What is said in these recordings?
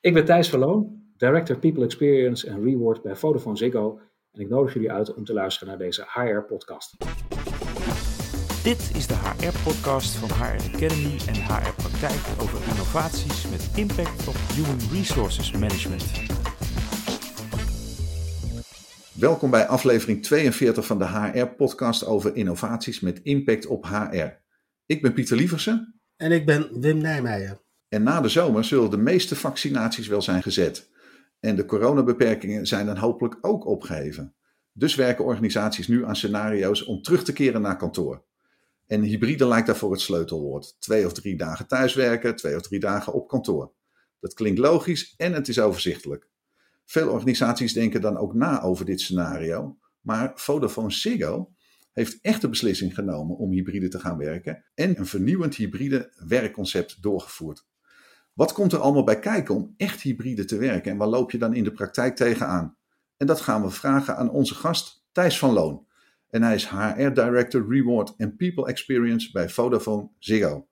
Ik ben Thijs Verloon, Director People Experience en Reward bij Vodafone Ziggo. En ik nodig jullie uit om te luisteren naar deze HR-podcast. Dit is de HR-podcast van HR Academy en HR Praktijk over innovaties met impact op human resources management. Welkom bij aflevering 42 van de HR-podcast over innovaties met impact op HR. Ik ben Pieter Lieversen. En ik ben Wim Nijmeijer. En na de zomer zullen de meeste vaccinaties wel zijn gezet. En de coronabeperkingen zijn dan hopelijk ook opgeheven. Dus werken organisaties nu aan scenario's om terug te keren naar kantoor. En hybride lijkt daarvoor het sleutelwoord. Twee of drie dagen thuiswerken, twee of drie dagen op kantoor. Dat klinkt logisch en het is overzichtelijk. Veel organisaties denken dan ook na over dit scenario. Maar Vodafone Ziggo heeft echt de beslissing genomen om hybride te gaan werken en een vernieuwend hybride werkconcept doorgevoerd. Wat komt er allemaal bij kijken om echt hybride te werken en waar loop je dan in de praktijk tegenaan? En dat gaan we vragen aan onze gast Thijs van Loon. En hij is HR Director Reward and People Experience bij Vodafone Ziggo.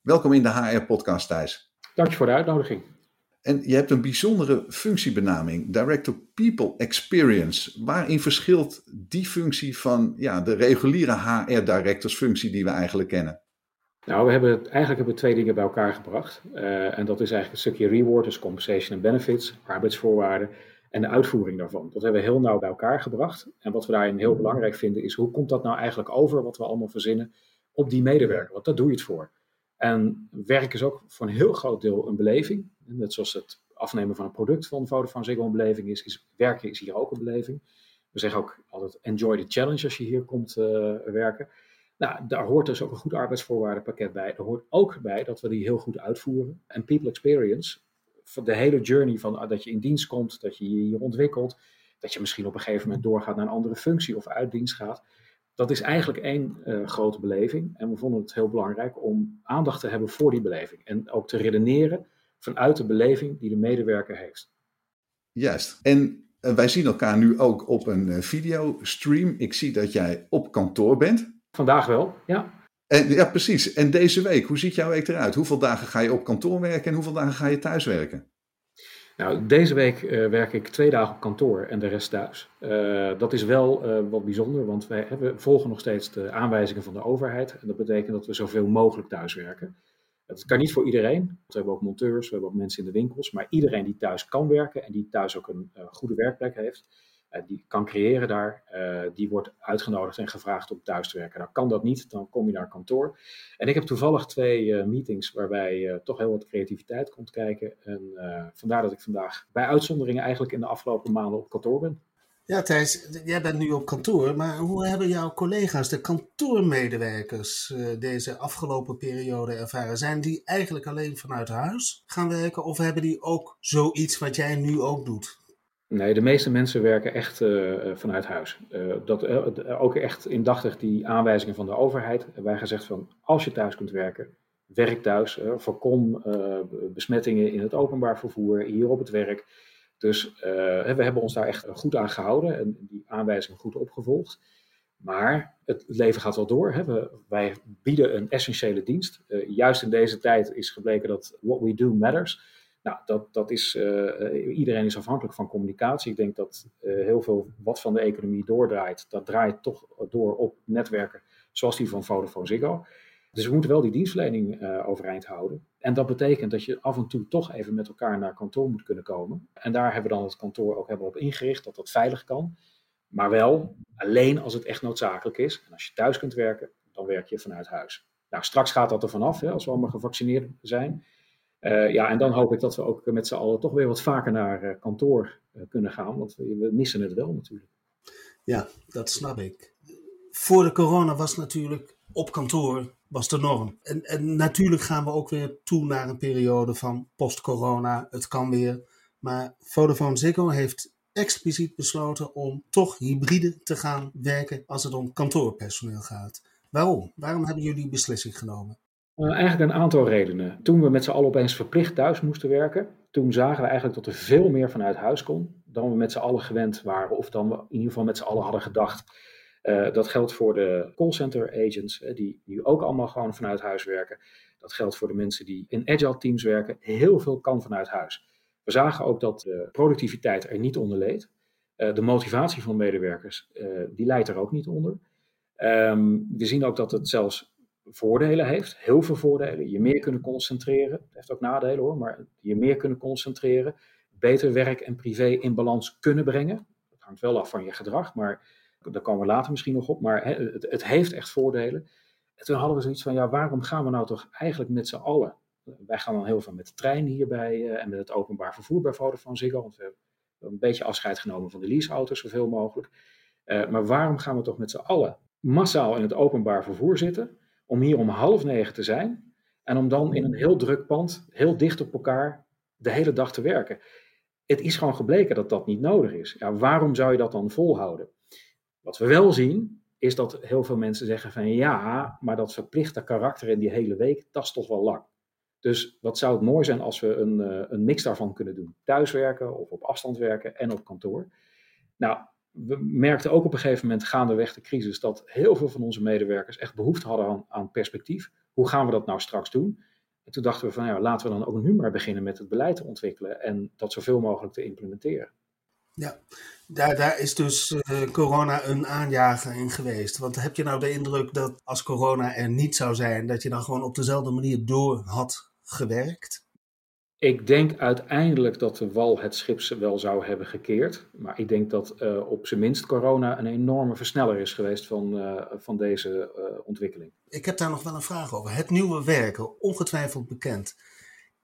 Welkom in de HR podcast Thijs. Dank je voor de uitnodiging. En je hebt een bijzondere functiebenaming, Director People Experience. Waarin verschilt die functie van ja, de reguliere HR-directors functie die we eigenlijk kennen? Nou, we hebben eigenlijk hebben we twee dingen bij elkaar gebracht. Uh, en dat is eigenlijk een stukje reward, dus compensation en benefits, arbeidsvoorwaarden en de uitvoering daarvan. Dat hebben we heel nauw bij elkaar gebracht. En wat we daarin heel belangrijk vinden is, hoe komt dat nou eigenlijk over, wat we allemaal verzinnen, op die medewerker? Want daar doe je het voor. En werk is ook voor een heel groot deel een beleving. Net zoals het afnemen van een product van Vodafone Ziggo een beleving is, is werken is hier ook een beleving. We zeggen ook altijd enjoy the challenge als je hier komt uh, werken. Nou, daar hoort dus ook een goed arbeidsvoorwaardenpakket bij. Er hoort ook bij dat we die heel goed uitvoeren. En people experience, de hele journey van ah, dat je in dienst komt, dat je je hier ontwikkelt, dat je misschien op een gegeven moment doorgaat naar een andere functie of uit dienst gaat. Dat is eigenlijk één uh, grote beleving. En we vonden het heel belangrijk om aandacht te hebben voor die beleving. En ook te redeneren vanuit de beleving die de medewerker heeft. Juist. En uh, wij zien elkaar nu ook op een uh, videostream. Ik zie dat jij op kantoor bent. Vandaag wel, ja. En, ja, precies. En deze week, hoe ziet jouw week eruit? Hoeveel dagen ga je op kantoor werken en hoeveel dagen ga je thuis werken? Nou, deze week uh, werk ik twee dagen op kantoor en de rest thuis. Uh, dat is wel uh, wat bijzonder, want wij hebben, volgen nog steeds de aanwijzingen van de overheid. En dat betekent dat we zoveel mogelijk thuis werken. Dat kan niet voor iedereen. We hebben ook monteurs, we hebben ook mensen in de winkels. Maar iedereen die thuis kan werken en die thuis ook een goede werkplek heeft, die kan creëren daar, uh, die wordt uitgenodigd en gevraagd om thuis te werken. Nou kan dat niet, dan kom je naar kantoor. En ik heb toevallig twee uh, meetings waarbij toch heel wat creativiteit komt kijken. En vandaar dat ik vandaag bij uitzonderingen eigenlijk in de afgelopen maanden op kantoor ben. Ja, Thijs, jij bent nu op kantoor, maar hoe hebben jouw collega's, de kantoormedewerkers, deze afgelopen periode ervaren? Zijn die eigenlijk alleen vanuit huis gaan werken of hebben die ook zoiets wat jij nu ook doet? Nee, de meeste mensen werken echt uh, vanuit huis. Uh, dat, ook echt indachtig die aanwijzingen van de overheid. Wij gezegd van als je thuis kunt werken, werk thuis. voorkom besmettingen in het openbaar vervoer, hier op het werk. Dus we hebben ons daar echt goed aan gehouden en die aanwijzingen goed opgevolgd. Maar het leven gaat wel door. Hè. We, wij bieden een essentiële dienst. juist in deze tijd is gebleken dat what we do matters. Nou, dat, dat is, uh, iedereen is afhankelijk van communicatie. Ik denk dat uh, heel veel wat van de economie doordraait, dat draait toch door op netwerken zoals die van Vodafone Ziggo. Dus we moeten wel die dienstverlening overeind houden. En dat betekent dat je af en toe toch even met elkaar naar kantoor moet kunnen komen. En daar hebben we dan het kantoor ook hebben op ingericht, dat dat veilig kan. Maar wel alleen als het echt noodzakelijk is. En als je thuis kunt werken, dan werk je vanuit huis. Nou, straks gaat dat er vanaf, hè, als we allemaal gevaccineerd zijn. Uh, ja, en dan hoop ik dat we ook met z'n allen toch weer wat vaker naar uh, kantoor uh, kunnen gaan, want we, we, missen het wel natuurlijk. Ja, dat snap ik. Voor de corona was natuurlijk op kantoor was de norm. En, en natuurlijk gaan we ook weer toe naar een periode van post-corona. Het kan weer. Maar Vodafone Ziggo heeft expliciet besloten om toch hybride te gaan werken als het om kantoorpersoneel gaat. Waarom? Waarom hebben jullie die beslissing genomen? Uh, eigenlijk een aantal redenen. Toen we met z'n allen opeens verplicht thuis moesten werken, toen zagen we eigenlijk dat er veel meer vanuit huis kon dan we met z'n allen gewend waren, of dan we in ieder geval met z'n allen hadden gedacht. Uh, dat geldt voor de callcenter agents, uh, die nu ook allemaal gewoon vanuit huis werken. Dat geldt voor de mensen die in agile teams werken. Heel veel kan vanuit huis. We zagen ook dat de productiviteit er niet onder leed. de motivatie van medewerkers, die leidt er ook niet onder. Ehm, we zien ook dat het zelfs voordelen heeft, heel veel voordelen. Je meer kunnen concentreren, het heeft ook nadelen hoor, maar je meer kunnen concentreren, beter werk en privé in balans kunnen brengen. Dat hangt wel af van je gedrag, maar daar komen we later misschien nog op. Maar het, het heeft echt voordelen. En toen hadden we zoiets van, ja, waarom gaan we nou toch eigenlijk met z'n allen? Wij gaan dan heel veel met de trein hierbij uh, en met het openbaar vervoer bij Vodafone Ziggo, want we hebben een beetje afscheid genomen van de leaseauto's zoveel mogelijk. Uh, maar waarom gaan we toch met z'n allen massaal in het openbaar vervoer zitten, om hier om half negen te zijn en om dan in een heel druk pand, heel dicht op elkaar, de hele dag te werken. Het is gewoon gebleken dat dat niet nodig is. Ja, waarom zou je dat dan volhouden? Wat we wel zien, is dat heel veel mensen zeggen van ja, maar dat verplichte karakter in die hele week, dat is toch wel lang. Dus wat zou het mooi zijn als we een, eh, een mix daarvan kunnen doen. Thuiswerken of op afstand werken en op kantoor. Nou, we merkten ook op een gegeven moment gaandeweg de crisis dat heel veel van onze medewerkers echt behoefte hadden aan, aan perspectief. Hoe gaan we dat nou straks doen? En toen dachten we van ja, laten we dan ook nu maar beginnen met het beleid te ontwikkelen en dat zoveel mogelijk te implementeren. Ja, daar, daar is dus uh, corona een aanjager in geweest. Want heb je nou de indruk dat als corona er niet zou zijn, dat je dan gewoon op dezelfde manier door had gewerkt? Ik denk uiteindelijk dat de wal het schip wel zou hebben gekeerd. Maar ik denk dat uh, op zijn minst corona een enorme versneller is geweest van, uh, van deze uh, ontwikkeling. Ik heb daar nog wel een vraag over. Het nieuwe werken, ongetwijfeld bekend,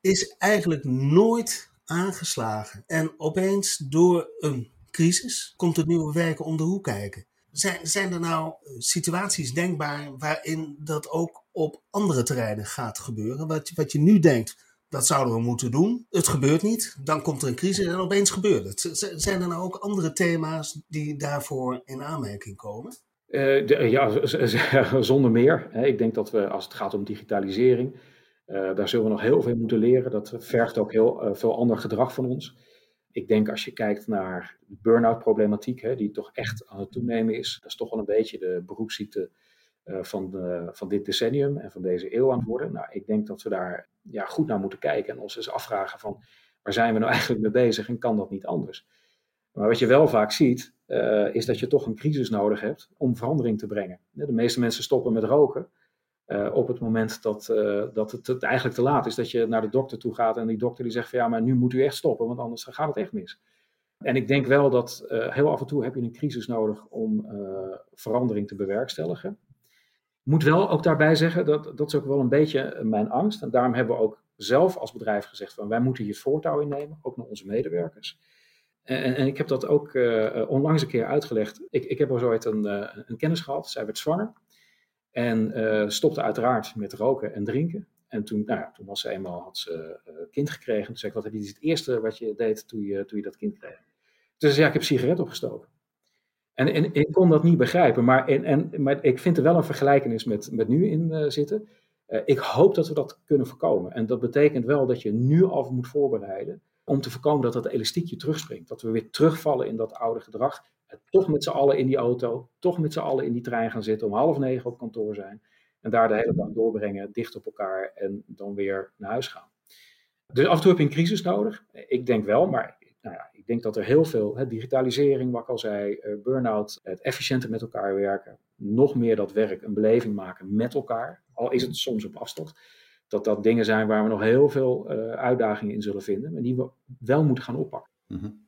is eigenlijk nooit aangeslagen. En opeens door een crisis komt het nieuwe werken om de hoek kijken. Zijn, zijn er nou situaties denkbaar waarin dat ook op andere terreinen gaat gebeuren? Wat, wat je nu denkt, dat zouden we moeten doen. Het gebeurt niet. Dan komt er een crisis en opeens gebeurt het. Zijn er nou ook andere thema's die daarvoor in aanmerking komen? De, ja, zonder meer. Ik denk dat we, als het gaat om digitalisering, uh, daar zullen we nog heel veel moeten leren. Dat vergt ook heel uh, veel ander gedrag van ons. Ik denk als je kijkt naar de burn-out problematiek, hè, die toch echt aan het toenemen is. Dat is toch wel een beetje de beroepsziekte van, de, van dit decennium en van deze eeuw aan het worden. Nou, ik denk dat we daar ja, goed naar moeten kijken en ons eens afvragen van waar zijn we nou eigenlijk mee bezig en kan dat niet anders? Maar wat je wel vaak ziet, uh, is dat je toch een crisis nodig hebt om verandering te brengen. De meeste mensen stoppen met roken op het moment dat, dat het, het, eigenlijk te laat is. Dat je naar de dokter toe gaat en die dokter die zegt van ja, maar nu moet u echt stoppen, want anders gaat het echt mis. En ik denk wel dat heel af en toe heb je een crisis nodig om verandering te bewerkstelligen moet wel ook daarbij zeggen, dat, dat is ook wel een beetje mijn angst. En daarom hebben we ook zelf als bedrijf gezegd van wij moeten hier voortouw innemen, ook naar onze medewerkers. En, en ik heb dat ook uh, onlangs een keer uitgelegd. Ik, ik heb al ooit een, een kennis gehad, zij werd zwanger. En stopte uiteraard met roken en drinken. En toen, nou ja, toen was ze eenmaal, had ze kind gekregen. Toen zei ik, wat heb je het eerste wat je deed toen je, toen je dat kind kreeg? Dus ja, ik heb sigaret opgestoken. En, en, ik kon dat niet begrijpen, maar, en, en, maar ik vind er wel een vergelijkenis met, met nu in uh, zitten. Uh, ik hoop dat we dat kunnen voorkomen. En dat betekent wel dat je nu al moet voorbereiden om te voorkomen dat dat elastiekje terugspringt. Dat we weer terugvallen in dat oude gedrag. En toch met z'n allen in die auto, toch met z'n allen in die trein gaan zitten, om half negen op kantoor zijn. En daar de hele dag doorbrengen, dicht op elkaar en dan weer naar huis gaan. Dus af en toe heb je een crisis nodig. Ik denk wel, maar nou ja, ik denk dat er heel veel, hè, digitalisering, wat ik al zei, uh, burn-out, het efficiënter met elkaar werken, nog meer dat werk een beleving maken met elkaar, al is het soms op afstand, dat dat dingen zijn waar we nog heel veel uh, uitdagingen in zullen vinden, maar die we wel moeten gaan oppakken. -hmm.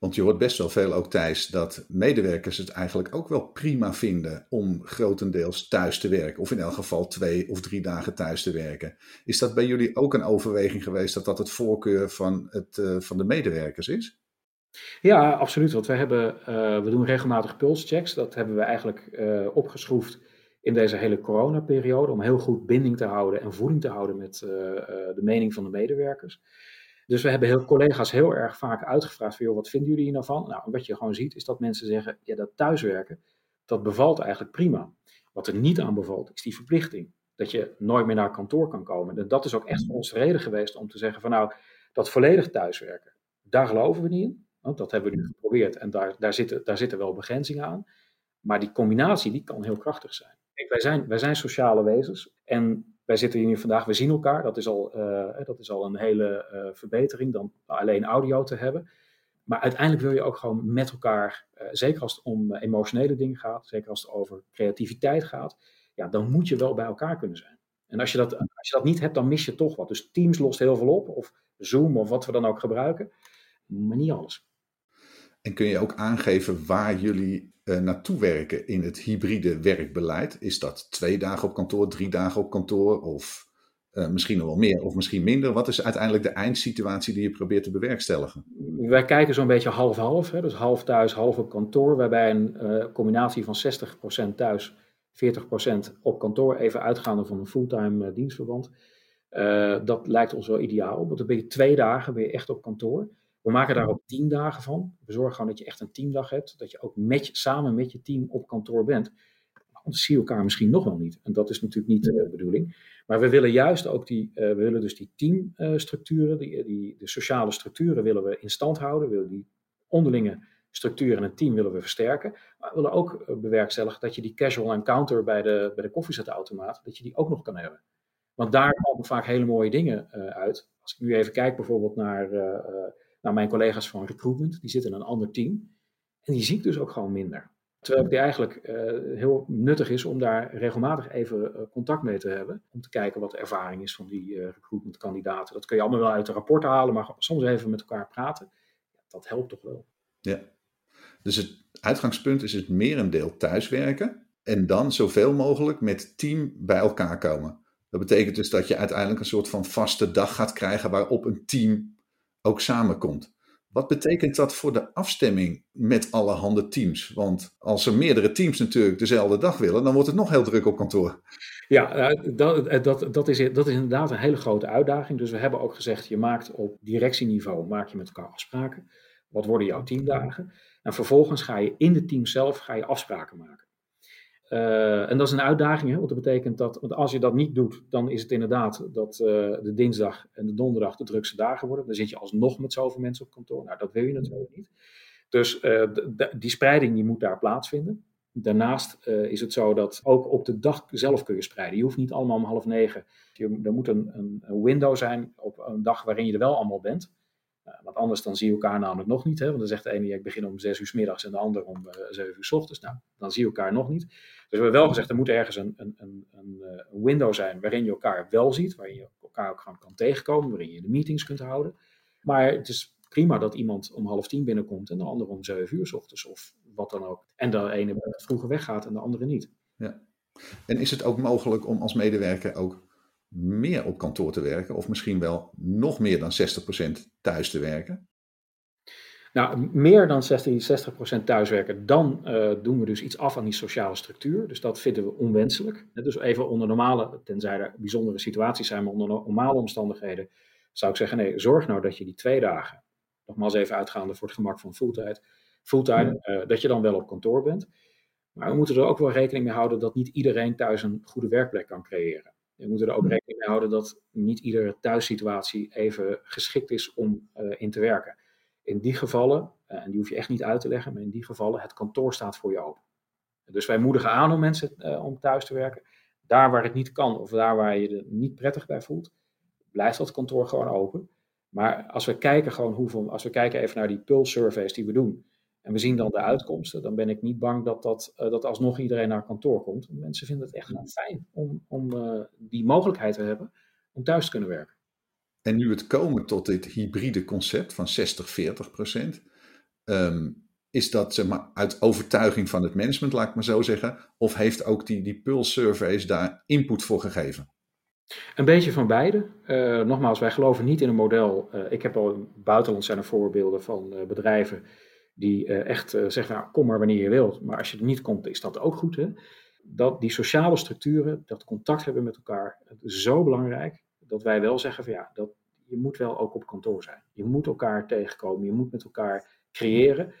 Want je hoort best wel veel ook, Thijs, dat medewerkers het eigenlijk ook wel prima vinden om grotendeels thuis te werken. Of in elk geval twee of drie dagen thuis te werken. Is dat bij jullie ook een overweging geweest dat dat het voorkeur van, het, uh, van de medewerkers is? Ja, absoluut. Want we, hebben, uh, we doen regelmatig pulschecks. Dat hebben we eigenlijk uh, opgeschroefd in deze hele coronaperiode. Om heel goed binding te houden en voeding te houden met de mening van de medewerkers. Dus we hebben heel, collega's heel erg vaak uitgevraagd van, joh, wat vinden jullie hier nou van? Nou, wat je gewoon ziet is dat mensen zeggen, ja, dat thuiswerken, dat bevalt eigenlijk prima. Wat er niet aan bevalt, is die verplichting. Dat je nooit meer naar kantoor kan komen. En dat is ook echt voor ons de reden geweest om te zeggen van, nou, dat volledig thuiswerken, daar geloven we niet in. Want dat hebben we nu geprobeerd en daar, daar, zitten, daar zitten wel begrenzingen aan. Maar die combinatie, die kan heel krachtig zijn. Kijk, wij zijn, wij zijn sociale wezens en wij zitten hier vandaag, we zien elkaar. Dat is al, dat is al een hele verbetering dan alleen audio te hebben. Maar uiteindelijk wil je ook gewoon met elkaar, zeker als het om emotionele dingen gaat, zeker als het over creativiteit gaat, ja, dan moet je wel bij elkaar kunnen zijn. En als je, dat, als je dat niet hebt, dan mis je toch wat. Dus Teams lost heel veel op, of Zoom of wat we dan ook gebruiken, maar niet alles. En kun je ook aangeven waar jullie uh, naartoe werken in het hybride werkbeleid? Is dat twee dagen op kantoor, drie dagen op kantoor of uh, misschien nog wel meer of misschien minder? Wat is uiteindelijk de eindsituatie die je probeert te bewerkstelligen? Wij kijken zo'n beetje half-half, dus half thuis, half op kantoor, waarbij een uh, combinatie van 60% thuis, 40% op kantoor, even uitgaande van een fulltime dienstverband. dat lijkt ons wel ideaal, want dan ben je twee dagen je echt op kantoor. We maken daar ook tien dagen van. We zorgen gewoon dat je echt een teamdag hebt. Dat je ook met samen met je team op kantoor bent. Anders zie je elkaar misschien nog wel niet. En dat is natuurlijk niet de bedoeling. Maar we willen juist ook die, uh, we willen dus die teamstructuren, die, die, de sociale structuren willen we in stand houden. We willen die onderlinge structuren in een team willen we versterken. Maar we willen ook eh, bewerkstelligen dat je die casual encounter bij de, bij de koffiezetautomaat, dat je die ook nog kan hebben. Want daar komen vaak hele mooie dingen uit. Als ik nu even kijk bijvoorbeeld naar nou, mijn collega's van recruitment, die zitten in een ander team. En die zie ik dus ook gewoon minder. Terwijl het eigenlijk uh, heel nuttig is om daar regelmatig even uh, contact mee te hebben. Om te kijken wat de ervaring is van die uh, recruitment kandidaten. Dat kun je allemaal wel uit de rapporten halen, maar soms even met elkaar praten. Dat helpt toch wel. Ja, dus het uitgangspunt is het merendeel thuiswerken. En dan zoveel mogelijk met team bij elkaar komen. Dat betekent dus dat je uiteindelijk een soort van vaste dag gaat krijgen waarop een team ook samenkomt. Wat betekent dat voor de afstemming met alle handen teams? Want als er meerdere teams natuurlijk dezelfde dag willen, dan wordt het nog heel druk op kantoor. Ja, dat, dat, dat, is, dat is inderdaad een hele grote uitdaging. Dus we hebben ook gezegd, je maakt op directieniveau maak je met elkaar afspraken. Wat worden jouw teamdagen? En vervolgens ga je in de team zelf ga je afspraken maken. Uh, en dat is een uitdaging, hè, want dat betekent dat, want als je dat niet doet, dan is het inderdaad dat uh, de dinsdag en de donderdag de drukste dagen worden. Dan zit je alsnog met zoveel mensen op kantoor. Nou, dat wil je natuurlijk niet. Dus uh, die spreiding die moet daar plaatsvinden. Daarnaast is het zo dat ook op de dag zelf kun je spreiden. Je hoeft niet allemaal om half negen. Je, er moet een, een window zijn op een dag waarin je er wel allemaal bent. Uh, want anders dan zie je elkaar namelijk nog niet. Hè? Want dan zegt de ene, ja, ik begin om zes uur s middags en de ander om uh, zeven uur s ochtends. Nou, dan zie je elkaar nog niet. Dus we hebben wel gezegd, er moet ergens een, een, een, een uh, window zijn waarin je elkaar wel ziet. Waarin je elkaar ook kan tegenkomen, waarin je de meetings kunt houden. Maar het is prima dat iemand om half tien binnenkomt en de ander om zeven uur s ochtends of wat dan ook. En de ene vroeger weggaat en de andere niet. Ja. En is het ook mogelijk om als medewerker ook meer op kantoor te werken, of misschien wel nog meer dan 60% thuis te werken? Nou, meer dan 60, 60% thuiswerken, dan uh, doen we dus iets af aan die sociale structuur. Dus dat vinden we onwenselijk. Dus even onder normale, tenzij er bijzondere situaties zijn, maar onder normale omstandigheden zou ik zeggen, nee, zorg nou dat je die twee dagen, nogmaals even uitgaande voor het gemak van fulltime, fulltime uh, dat je dan wel op kantoor bent. Maar we moeten er ook wel rekening mee houden dat niet iedereen thuis een goede werkplek kan creëren. We moeten er ook rekening mee houden dat niet iedere thuissituatie even geschikt is om uh, in te werken. In die gevallen, uh, en die hoef je echt niet uit te leggen, maar in die gevallen, het kantoor staat voor je open. Dus wij moedigen aan om mensen uh, om thuis te werken. Daar waar het niet kan of daar waar je je niet prettig bij voelt, blijft dat kantoor gewoon open. Maar als we kijken gewoon hoeveel, als we kijken even naar die pulse surveys die we doen, en we zien dan de uitkomsten, dan ben ik niet bang dat, dat, uh, dat alsnog iedereen naar kantoor komt. Mensen vinden het echt fijn om, om uh, die mogelijkheid te hebben om thuis te kunnen werken. En nu het komen tot dit hybride concept van 60-40 procent, um, is dat zeg maar, uit overtuiging van het management, laat ik maar zo zeggen, of heeft ook die, die Pulse surveys daar input voor gegeven? Een beetje van beide. Uh, nogmaals, wij geloven niet in een model. ik heb al buitenland zijn er voorbeelden van bedrijven die uh, echt uh, zeggen, nou, kom maar wanneer je wilt. Maar als je er niet komt, is dat ook goed. Hè? Dat die sociale structuren, dat contact hebben met elkaar, het is zo belangrijk dat wij wel zeggen van ja, dat, je moet wel ook op kantoor zijn. Je moet elkaar tegenkomen, je moet met elkaar creëren.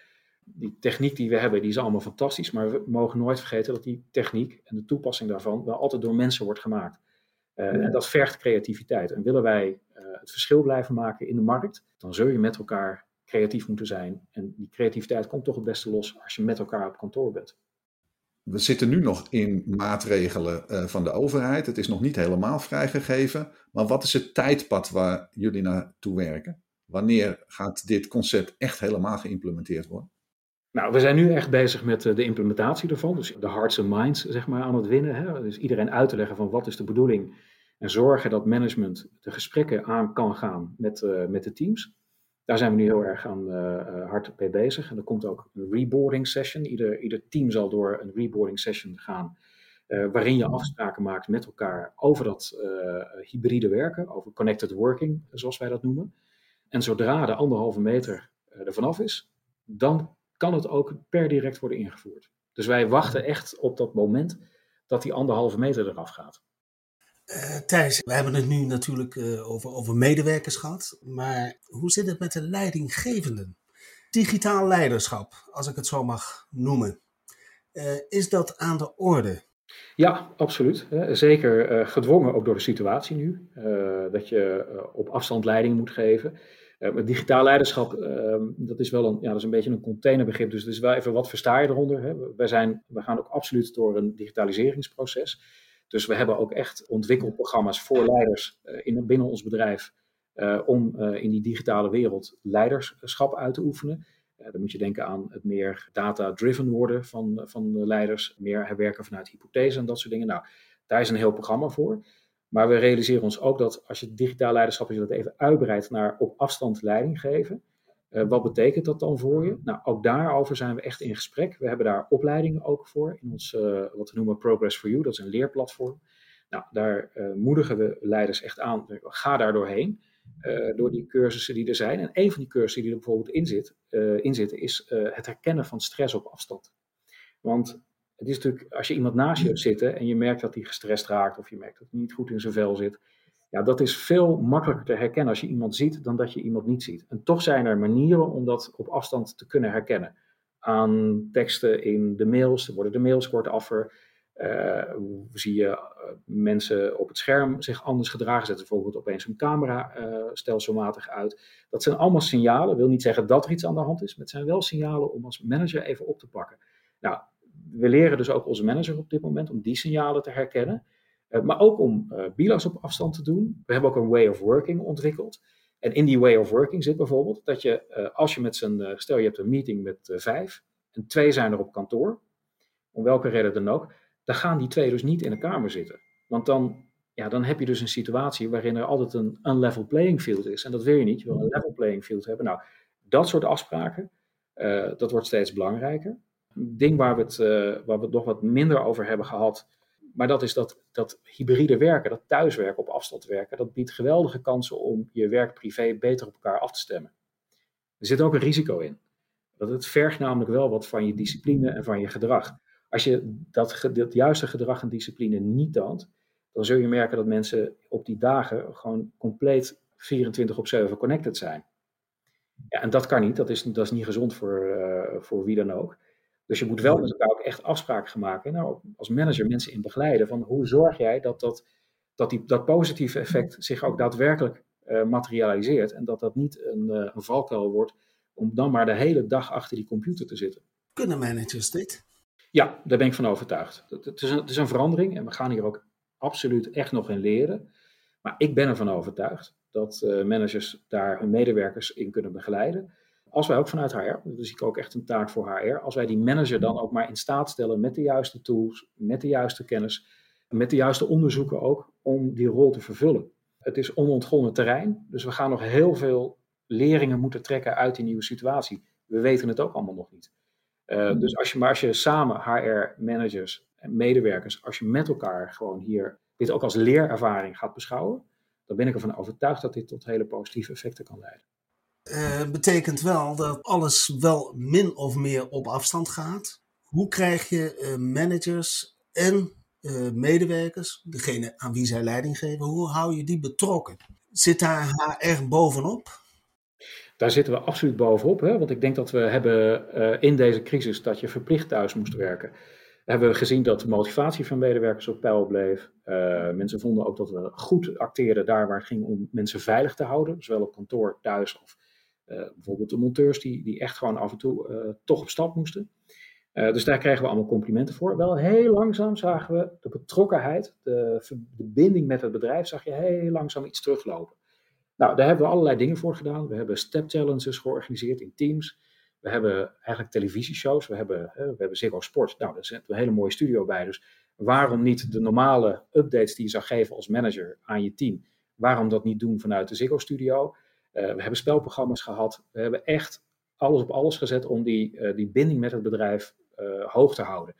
Die techniek die we hebben, die is allemaal fantastisch, maar we mogen nooit vergeten dat die techniek en de toepassing daarvan wel altijd door mensen wordt gemaakt. Uh, ja. En dat vergt creativiteit. En willen wij het verschil blijven maken in de markt, dan zul je met elkaar creatief moeten zijn. En die creativiteit komt toch het beste los als je met elkaar op kantoor bent. we zitten nu nog in maatregelen uh, van de overheid. Het is nog niet helemaal vrijgegeven. Maar wat is het tijdpad waar jullie naartoe werken? Wanneer gaat dit concept echt helemaal geïmplementeerd worden? Nou, we zijn nu echt bezig met de implementatie ervan. Dus de hearts and minds zeg maar, aan het winnen. Hè? Dus iedereen uit te leggen van wat is de bedoeling. En zorgen dat management de gesprekken aan kan gaan met, uh, met de teams. Daar zijn we nu heel erg aan uh, hard mee bezig. En er komt ook een reboarding session. Ieder, ieder team zal door een reboarding session gaan. Uh, waarin je afspraken maakt met elkaar over dat hybride werken, over connected working, zoals wij dat noemen. En zodra de anderhalve meter er vanaf is, dan kan het ook per direct worden ingevoerd. Dus wij wachten echt op dat moment dat die anderhalve meter eraf gaat. Uh, Thijs, we hebben het nu natuurlijk uh, over, over medewerkers gehad, maar hoe zit het met de leidinggevenden? Digitaal leiderschap, als ik het zo mag noemen. Uh, is dat aan de orde? Ja, absoluut. Zeker gedwongen ook door de situatie nu. dat je op afstand leiding moet geven. Digitaal leiderschap, uh, dat is wel een, ja, dat is een beetje een containerbegrip. Dus, dus wel even wat versta je eronder? Hè? Zijn, we gaan ook absoluut door een digitaliseringsproces. Dus we hebben ook echt ontwikkelprogramma's voor leiders uh, in, binnen ons bedrijf. Uh, om in die digitale wereld leiderschap uit te oefenen. dan moet je denken aan het meer data-driven worden van, van de leiders. Meer herwerken vanuit hypothese en dat soort dingen. Nou, daar is een heel programma voor. Maar we realiseren ons ook dat als je digitaal leiderschap, als je dat even uitbreidt naar op afstand leiding geven, uh, wat betekent dat dan voor je? Nou, ook daarover zijn we echt in gesprek. We hebben daar opleidingen ook voor in ons, uh, wat we noemen Progress for You, dat is een leerplatform. Nou, daar uh, moedigen we leiders echt aan. Ga daar doorheen, door die cursussen die er zijn. En een van die cursussen die er bijvoorbeeld in, zit, in zitten, is het herkennen van stress op afstand. Want het is natuurlijk, als je iemand naast je hebt zitten en je merkt dat hij gestrest raakt of je merkt dat hij niet goed in zijn vel zit, ja, dat is veel makkelijker te herkennen als je iemand ziet dan dat je iemand niet ziet. En toch zijn er manieren om dat op afstand te kunnen herkennen. Aan teksten in de mails, worden de mails kortaffer. Uh, zie je uh, mensen op het scherm zich anders gedragen, zetten bijvoorbeeld opeens een camera uh, stelselmatig uit. Dat zijn allemaal signalen. Dat wil niet zeggen dat er iets aan de hand is, maar het zijn wel signalen om als manager even op te pakken. Nou, we leren dus ook onze manager op dit moment om die signalen te herkennen. Uh, maar ook om uh, bilas op afstand te doen. We hebben ook een way of working ontwikkeld. En in die way of working zit bijvoorbeeld dat je, uh, als je met z'n, stel je hebt een meeting met vijf en twee zijn er op kantoor, om welke reden dan ook, dan gaan die twee dus niet in de kamer zitten. Want dan, ja, dan heb je dus een situatie waarin er altijd een unlevel playing field is. En dat wil je niet, je wil een level playing field hebben. Nou, dat soort afspraken, dat wordt steeds belangrijker. Een ding waar we, het, waar we het nog wat minder over hebben gehad, maar dat is dat, dat hybride werken, dat thuiswerken op afstand werken, dat biedt geweldige kansen om je werk-privé beter op elkaar af te stemmen. Er zit ook een risico in. Dat het vergt namelijk wel wat van je discipline en van je gedrag. Als je dat, dat juiste gedrag en discipline niet toont, dan zul je merken dat mensen op die dagen gewoon compleet 24 op 7 connected zijn. Ja, en dat kan niet, dat is, dat is niet gezond voor, uh, voor wie dan ook. Dus je moet wel met elkaar ook echt afspraken gaan maken. Nou, als manager mensen in begeleiden van hoe zorg jij dat dat, dat, die, dat positieve effect zich ook daadwerkelijk uh, materialiseert. En dat dat niet een, uh, een valkuil wordt om dan maar de hele dag achter die computer te zitten. Kunnen managers dit? Ja, daar ben ik van overtuigd. Het is, een, het is een verandering en we gaan hier ook absoluut echt nog in leren. Maar ik ben ervan overtuigd dat uh, managers daar hun medewerkers in kunnen begeleiden als wij ook vanuit HR, dus zie ik ook echt een taak voor HR, als wij die manager dan ook maar in staat stellen met de juiste tools, met de juiste kennis, met de juiste onderzoeken ook, om die rol te vervullen. Het is onontgonnen terrein, dus we gaan nog heel veel leringen moeten trekken uit die nieuwe situatie. We weten het ook allemaal nog niet. Uh, dus als je, maar als je samen HR-managers en medewerkers, als je met elkaar gewoon hier dit ook als leerervaring gaat beschouwen, dan ben ik ervan overtuigd dat dit tot hele positieve effecten kan leiden. Uh, betekent wel dat alles wel min of meer op afstand gaat. Hoe krijg je uh, managers en uh, medewerkers, degene aan wie zij leiding geven, hoe hou je die betrokken? Zit daar HR bovenop? Daar zitten we absoluut bovenop, hè? want ik denk dat we hebben in deze crisis dat je verplicht thuis moest werken. Hebben we gezien dat de motivatie van medewerkers op peil bleef. mensen vonden ook dat we goed acteerden daar waar het ging om mensen veilig te houden, zowel op kantoor, thuis of bijvoorbeeld de monteurs die, die echt gewoon af en toe uh, toch op stap moesten. dus daar kregen we allemaal complimenten voor. Wel heel langzaam zagen we de betrokkenheid, de, de binding met het bedrijf, zag je heel langzaam iets teruglopen. Nou, daar hebben we allerlei dingen voor gedaan. We hebben step challenges georganiseerd in teams. We hebben eigenlijk televisieshows. We hebben, we hebben Ziggo Sport. Nou, daar zit een hele mooie studio bij. Dus waarom niet de normale updates die je zou geven als manager aan je team? Waarom dat niet doen vanuit de Ziggo studio? Uh, we hebben spelprogramma's gehad. We hebben echt alles op alles gezet om die, uh, die binding met het bedrijf uh, hoog te houden.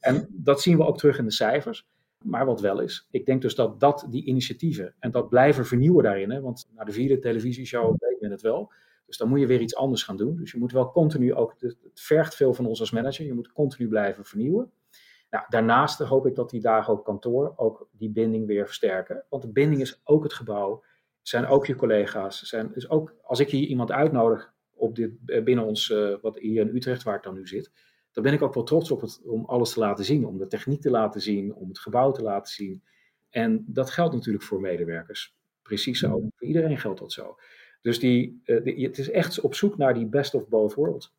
En dat zien we ook terug in de cijfers. Maar wat wel is, ik denk dus dat, dat die initiatieven en dat blijven vernieuwen daarin, hè, want na de vierde televisieshow weet men het wel. Dus dan moet je weer iets anders gaan doen. Dus je moet wel continu ook, het vergt veel van ons als manager, je moet continu blijven vernieuwen. Nou, daarnaast hoop ik dat die dagen op kantoor ook die binding weer versterken. Want de binding is ook het gebouw, zijn ook je collega's. Zijn, dus ook als ik hier iemand uitnodig op dit, binnen ons, uh, wat hier in Utrecht, waar ik dan nu zit, dan ben ik ook wel trots op het, om alles te laten zien, om de techniek te laten zien, om het gebouw te laten zien. En dat geldt natuurlijk voor medewerkers. Precies zo. Voor iedereen geldt dat zo. Dus die, uh, het is echt op zoek naar die best of both worlds.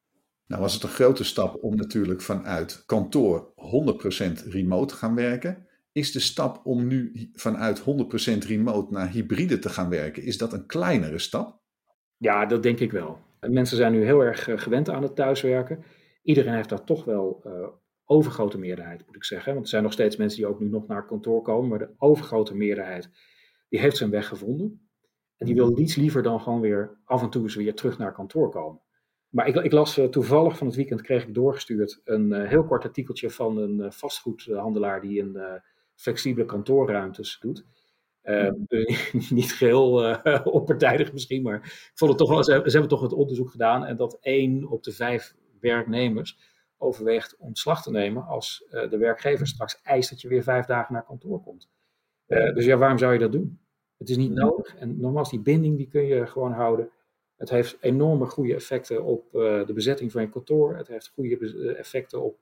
Nou was het een grote stap om natuurlijk vanuit kantoor 100% remote te gaan werken. Is de stap om nu vanuit 100% remote naar hybride te gaan werken, is dat een kleinere stap? Ja, dat denk ik wel. Mensen zijn nu heel erg eh, gewend aan het thuiswerken iedereen heeft daar toch wel uh, overgrote meerderheid, moet ik zeggen. Want er zijn nog steeds mensen die ook nu nog naar kantoor komen, maar de overgrote meerderheid, die heeft zijn weg gevonden. En die wil niets liever dan gewoon weer af en toe eens weer terug naar kantoor komen. Maar ik, ik las uh, toevallig van het weekend, kreeg ik doorgestuurd, een heel kort artikeltje van een vastgoedhandelaar die een flexibele kantoorruimtes doet. Uh, niet geheel uh, onpartijdig misschien, maar ik vond het toch wel, ze, hebben toch het onderzoek gedaan en dat één op de vijf werknemers overweegt ontslag te nemen als uh, de werkgever straks eist dat je weer vijf dagen naar kantoor komt. Dus ja, waarom zou je dat doen? Het is niet nodig. En nogmaals, die binding die kun je gewoon houden. Het heeft enorme goede effecten op de bezetting van je kantoor. Het heeft goede effecten op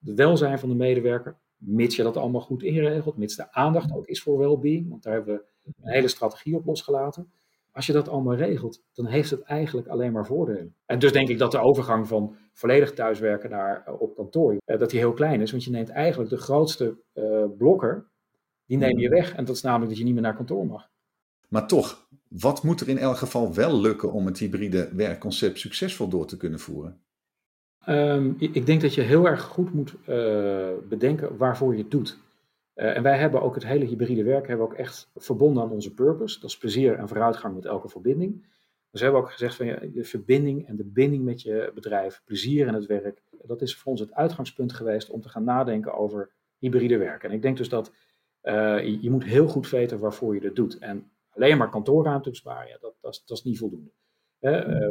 het welzijn van de medewerker. Mits je dat allemaal goed inregelt. Mits de aandacht ook is voor well-being. Want daar hebben we een hele strategie op losgelaten. Als je dat allemaal regelt, dan heeft het eigenlijk alleen maar voordelen. En dus denk ik dat de overgang van volledig thuiswerken naar uh, op kantoor, uh, dat die heel klein is. Want je neemt eigenlijk de grootste uh, blokker, die neem je weg. En dat is namelijk dat je niet meer naar kantoor mag. Maar toch, wat moet er in elk geval wel lukken om het hybride werkconcept succesvol door te kunnen voeren? Um, ik denk dat je heel erg goed moet bedenken waarvoor je het doet. Uh, en wij hebben ook het hele hybride werk hebben ook echt verbonden aan onze purpose. Dat is plezier en vooruitgang met elke verbinding. Dus we hebben ook gezegd van ja, de verbinding en de binding met je bedrijf, plezier in het werk, dat is voor ons het uitgangspunt geweest om te gaan nadenken over hybride werk. En ik denk dus dat uh, je, je, moet heel goed weten waarvoor je dit doet. En alleen maar kantoorruimte besparen, ja, dat, dat, is, niet voldoende.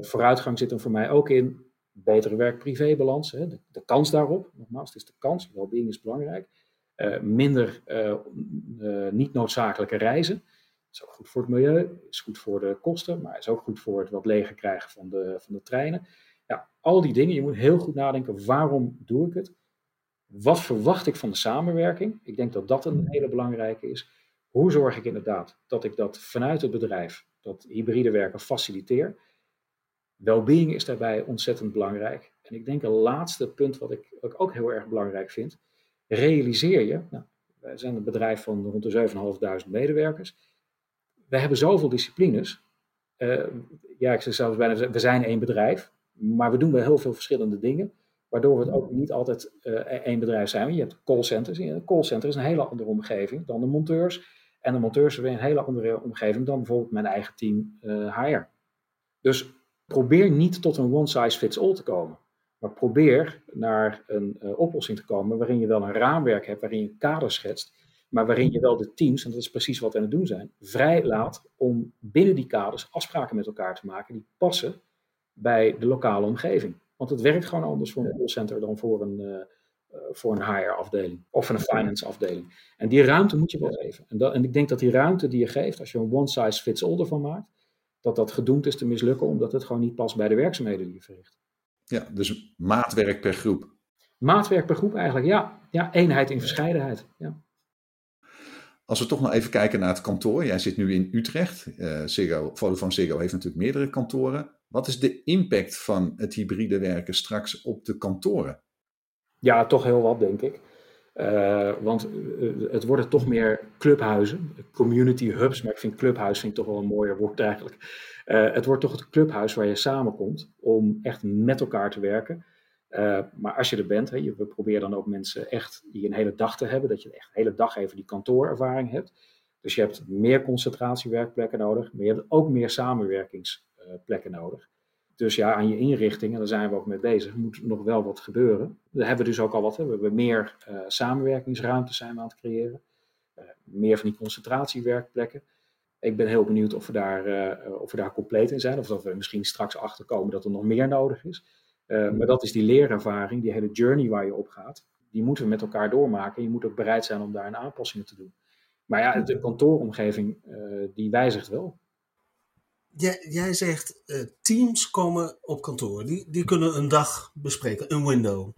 Vooruitgang zit er voor mij ook in betere werk-privé-balans. De, de, kans daarop, nogmaals, het is de kans, well-being is belangrijk. Uh, minder uh, uh, niet noodzakelijke reizen. Is ook goed voor het milieu, is goed voor de kosten, maar is ook goed voor het wat leger krijgen van de, van de treinen. Ja, al die dingen, je moet heel goed nadenken, waarom doe ik het? Wat verwacht ik van de samenwerking? Ik denk dat dat een hele belangrijke is. Hoe zorg ik inderdaad dat ik dat vanuit het bedrijf, dat hybride werken, faciliteer? Wellbeing is daarbij ontzettend belangrijk. En ik denk een laatste punt wat ik, ook heel erg belangrijk vind, realiseer je, nou, wij zijn een bedrijf van rond de 7.500 medewerkers. We hebben zoveel disciplines. Uh, ja, ik zeg zelfs bijna, we zijn één bedrijf, maar we doen wel heel veel verschillende dingen, waardoor we het ook niet altijd uh, één bedrijf zijn. Je hebt callcenters. Een callcenter is een hele andere omgeving dan de monteurs. En de monteurs zijn weer een hele andere omgeving dan bijvoorbeeld mijn eigen team uh, HR. Dus probeer niet tot een one size fits all te komen. Maar probeer naar een uh, oplossing te komen waarin je wel een raamwerk hebt, waarin je kaders schetst, maar waarin je wel de teams, en dat is precies wat we aan het doen zijn, vrij laat om binnen die kaders afspraken met elkaar te maken die passen bij de lokale omgeving. Want het werkt gewoon anders voor een callcenter dan voor een, uh, voor een HR-afdeling of een finance-afdeling. En die ruimte moet je wel geven. En, dat, en ik denk dat die ruimte die je geeft, als je een one-size-fits-all ervan maakt, dat dat gedoemd is te mislukken, omdat het gewoon niet past bij de werkzaamheden die je verricht. Ja, dus maatwerk per groep. Maatwerk per groep eigenlijk, ja. Ja, eenheid in verscheidenheid. Ja. Als we toch nog even kijken naar het kantoor. Jij zit nu in Utrecht. Uh, Ziggo, Vodafone Ziggo heeft natuurlijk meerdere kantoren. Wat is de impact van het hybride werken straks op de kantoren? Ja, toch heel wat, denk ik. Uh, want uh, het worden toch meer clubhuizen, community hubs, maar ik vind clubhuis vind toch wel een mooier woord eigenlijk. Uh, het wordt toch het clubhuis waar je samenkomt om echt met elkaar te werken. maar als je er bent, hè, we proberen dan ook mensen echt die een hele dag te hebben, dat je echt de hele dag even die kantoorervaring hebt. Dus je hebt meer concentratiewerkplekken nodig, maar je hebt ook meer samenwerkingsplekken nodig. Dus ja, aan je inrichting, en daar zijn we ook mee bezig, moet nog wel wat gebeuren. Daar hebben we dus ook al wat. Hè. We hebben meer uh, samenwerkingsruimtes zijn we aan het creëren. Uh, meer van die concentratiewerkplekken. Ik ben heel benieuwd of we, daar, uh, of we daar compleet in zijn. Of dat we misschien straks achterkomen dat er nog meer nodig is. maar dat is die leerervaring, die hele journey waar je op gaat. Die moeten we met elkaar doormaken. Je moet ook bereid zijn om daar een aanpassing te doen. Maar ja, de kantooromgeving, die wijzigt wel. Jij, jij zegt uh, teams komen op kantoor. Die, die kunnen een dag bespreken, een window.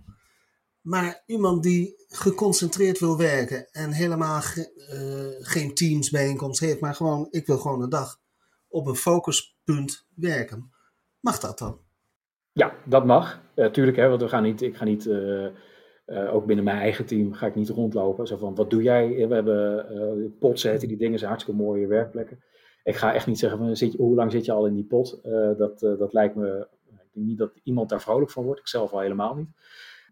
Maar iemand die geconcentreerd wil werken en helemaal ge, uh, geen teamsbijeenkomst heeft, maar gewoon, ik wil gewoon een dag op een focuspunt werken. Mag dat dan? Ja, dat mag. Uh, want we gaan niet, ik ga niet, ook binnen mijn eigen team, ga ik niet rondlopen. Zo van, wat doe jij? We hebben uh, potzetten, die dingen zijn hartstikke mooie werkplekken ik ga echt niet zeggen, zit je, hoe lang zit je al in die pot? Uh, dat, uh, dat lijkt me, ik denk niet dat iemand daar vrolijk van wordt. Ik zelf al helemaal niet.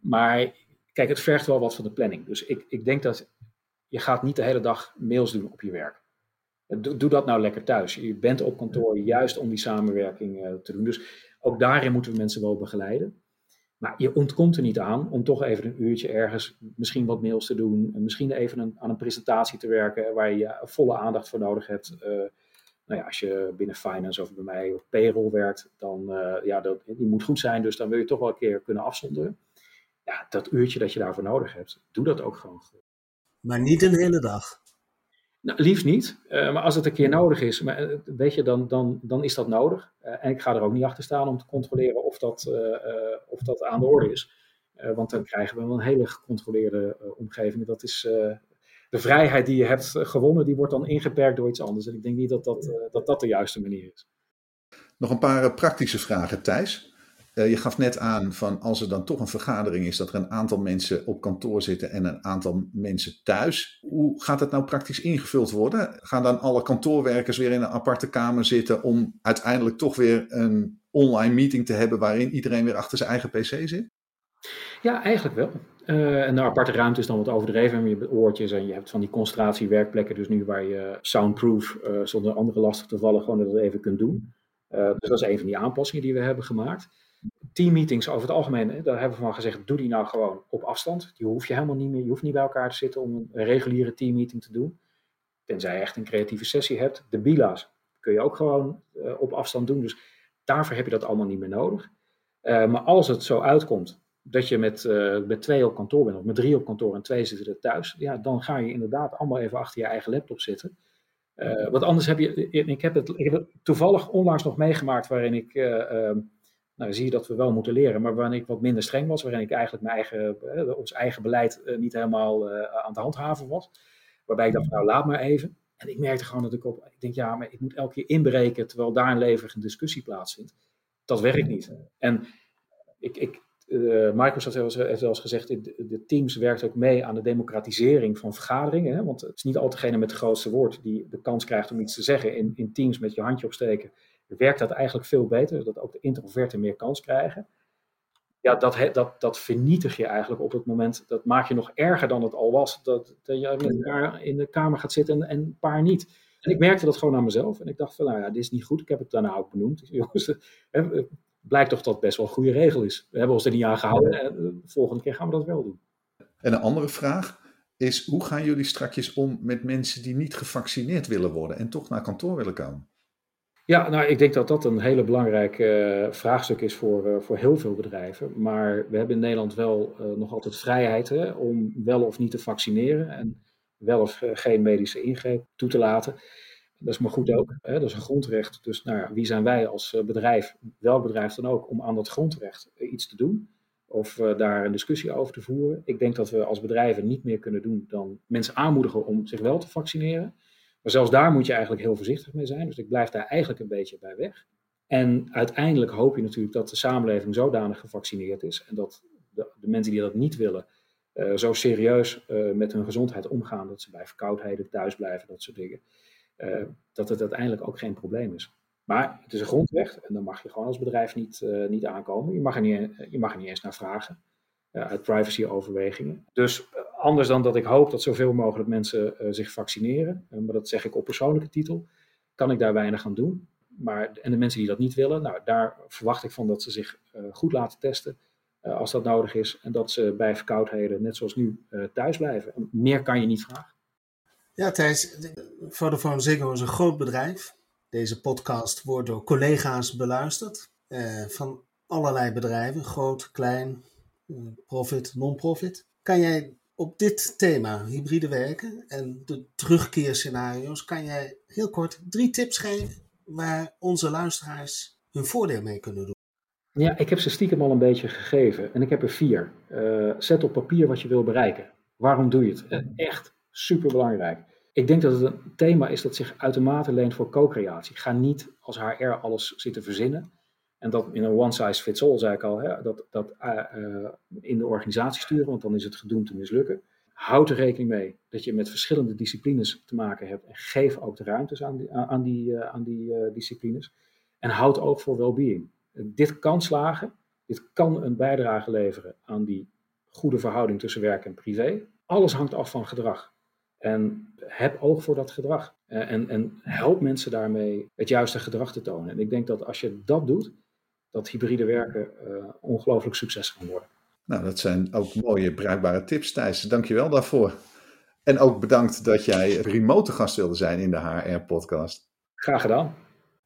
Maar kijk, het vergt wel wat van de planning. Dus ik, ik denk dat je gaat niet de hele dag mails doen op je werk. Doe, doe dat nou lekker thuis. Je bent op kantoor juist om die samenwerking uh, te doen. Dus ook daarin moeten we mensen wel begeleiden. Maar je ontkomt er niet aan om toch even een uurtje ergens misschien wat mails te doen. Misschien even een, aan een presentatie te werken waar je volle aandacht voor nodig hebt. Uh, nou ja, als je binnen finance of bij mij of payroll werkt, dan uh, ja, dat, die moet goed zijn. Dus dan wil je toch wel een keer kunnen afzonderen. Ja, dat uurtje dat je daarvoor nodig hebt, doe dat ook gewoon. Maar niet een hele dag. Nou, liefst niet. Uh, maar als het een keer nodig is, maar, uh, weet je, dan, dan, dan is dat nodig. en ik ga er ook niet achter staan om te controleren of dat, of dat aan de orde is. want dan krijgen we wel een hele gecontroleerde omgeving. Dat is, de vrijheid die je hebt gewonnen, die wordt dan ingeperkt door iets anders. En ik denk niet dat dat, uh, dat, dat de juiste manier is. Nog een paar praktische vragen, Thijs. Uh, je gaf net aan van als er dan toch een vergadering is, dat er een aantal mensen op kantoor zitten en een aantal mensen thuis. Hoe gaat het nou praktisch ingevuld worden? Gaan dan alle kantoorwerkers weer in een aparte kamer zitten om uiteindelijk toch weer een online meeting te hebben waarin iedereen weer achter zijn eigen pc zit? Ja, eigenlijk wel. Uh, en de aparte ruimte is dan wat overdreven. Je hebt oortjes en je hebt van die concentratiewerkplekken, dus nu waar je soundproof, uh, zonder andere lastig te vallen, gewoon dat even kunt doen. Uh, dus dat is een van die aanpassingen die we hebben gemaakt. Teammeetings over het algemeen, daar hebben we van gezegd, doe die nou gewoon op afstand. Die hoef je helemaal niet meer, je hoeft niet bij elkaar te zitten om een reguliere teammeeting te doen. Tenzij je echt een creatieve sessie hebt. De bila's kun je ook gewoon op afstand doen. Dus daarvoor heb je dat allemaal niet meer nodig. maar als het zo uitkomt dat je met, uh, met twee op kantoor bent, of met drie op kantoor en twee zitten er thuis, ja, dan ga je inderdaad allemaal even achter je eigen laptop zitten. Uh, want anders heb je, ik heb, het, ik heb het toevallig onlangs nog meegemaakt waarin ik, uh, nou zie je dat we wel moeten leren, maar waarin ik wat minder streng was, waarin ik eigenlijk mijn eigen, ons eigen beleid niet helemaal aan het handhaven was. Waarbij ik dacht, nou laat maar even. En ik merkte gewoon dat ik op, ik denk ja, maar ik moet elke keer inbreken terwijl daar een levendige discussie plaatsvindt. Dat werkt niet. En ik, ik, uh, Microsoft heeft eens gezegd, de, Teams werkt ook mee aan de democratisering van vergaderingen. Hè? Want het is niet altijd degene met het grootste woord die de kans krijgt om iets te zeggen. In, in Teams met je handje opsteken werkt dat eigenlijk veel beter, zodat ook de introverten meer kans krijgen. Ja, dat, dat, dat vernietig je eigenlijk op het moment, dat maak je nog erger dan het al was, dat, dat je met elkaar in de kamer gaat zitten en, en een paar niet. En ik merkte dat gewoon aan mezelf. En ik dacht van, nou ja, dit is niet goed. Ik heb het daarna ook benoemd. Jongens, blijkt toch dat best wel een goede regel is. We hebben ons er niet aan gehouden en de volgende keer gaan we dat wel doen. En een andere vraag is, hoe gaan jullie strakjes om met mensen die niet gevaccineerd willen worden en toch naar kantoor willen komen? Ja, nou, ik denk dat dat een hele belangrijk uh, vraagstuk is voor, uh, voor heel veel bedrijven. Maar we hebben in Nederland wel uh, nog altijd vrijheid hè, om wel of niet te vaccineren en wel of geen medische ingreep toe te laten. Dat is maar goed ook. Hè? Dat is een grondrecht. Dus nou ja, wie zijn wij als eh, bedrijf, welk bedrijf dan ook, om aan dat grondrecht eh, iets te doen? Of uh, daar een discussie over te voeren. Ik denk dat we als bedrijven niet meer kunnen doen dan mensen aanmoedigen om zich wel te vaccineren. Maar zelfs daar moet je eigenlijk heel voorzichtig mee zijn. Dus ik blijf daar eigenlijk een beetje bij weg. En uiteindelijk hoop je natuurlijk dat de samenleving zodanig gevaccineerd is en dat de, de mensen die dat niet willen, zo serieus met hun gezondheid omgaan dat ze bij verkoudheden thuis blijven, dat soort dingen, dat het uiteindelijk ook geen probleem is. Maar het is een grondweg en dan mag je gewoon als bedrijf niet, niet aankomen. Je mag, er niet, je mag er niet eens naar vragen uit privacy-overwegingen. Dus anders dan dat ik hoop dat zoveel mogelijk mensen zich vaccineren, maar dat zeg ik op persoonlijke titel, kan ik daar weinig aan doen. Maar, en de mensen die dat niet willen, nou, daar verwacht ik van dat ze zich uh, goed laten testen uh, als dat nodig is. En dat ze bij verkoudheden, net zoals nu, uh, thuis blijven. Meer kan je niet vragen. Ja, Thijs, Vodafone Ziggo is een groot bedrijf. Deze podcast wordt door collega's beluisterd van allerlei bedrijven, groot, klein, profit, non-profit. Kan jij op dit thema, hybride werken en de terugkeerscenario's, kan jij heel kort drie tips geven waar onze luisteraars hun voordeel mee kunnen doen? Ja, ik heb ze stiekem al een beetje gegeven en ik heb er vier. Uh, zet op papier wat je wil bereiken. Waarom doe je het? Uh, echt super belangrijk. Ik denk dat het een thema is dat zich uitermate leent voor co-creatie. Ga niet als HR alles zitten verzinnen. En dat in een one size fits all, zei ik al, hè, dat, dat uh, in de organisatie sturen, want dan is het gedoemd te mislukken. Houd er rekening mee dat je met verschillende disciplines te maken hebt en geef ook de ruimtes aan die, aan die, uh, aan die disciplines. En houd ook voor well-being. dit kan slagen, dit kan een bijdrage leveren aan die goede verhouding tussen werk en privé. Alles hangt af van gedrag. En heb oog voor dat gedrag. en, en help mensen daarmee het juiste gedrag te tonen. En ik denk dat als je dat doet, dat hybride werken uh, ongelooflijk succes kan worden. Nou, dat zijn ook mooie, bruikbare tips, Thijs. Dank je wel daarvoor. En ook bedankt dat jij remote gast wilde zijn in de HR-podcast. Graag gedaan.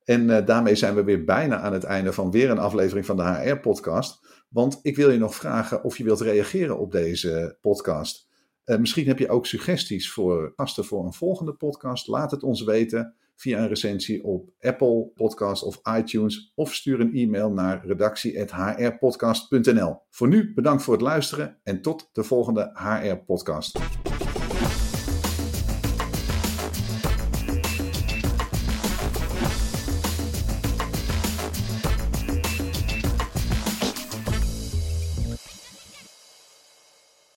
En uh, daarmee zijn we weer bijna aan het einde van weer een aflevering van de HR-podcast. Want ik wil je nog vragen of je wilt reageren op deze podcast. Uh, misschien heb je ook suggesties voor gasten voor een volgende podcast. Laat het ons weten via een recensie op Apple Podcast of iTunes of stuur een e-mail naar redactie.hrpodcast.nl. Voor nu bedankt voor het luisteren en tot de volgende HR Podcast.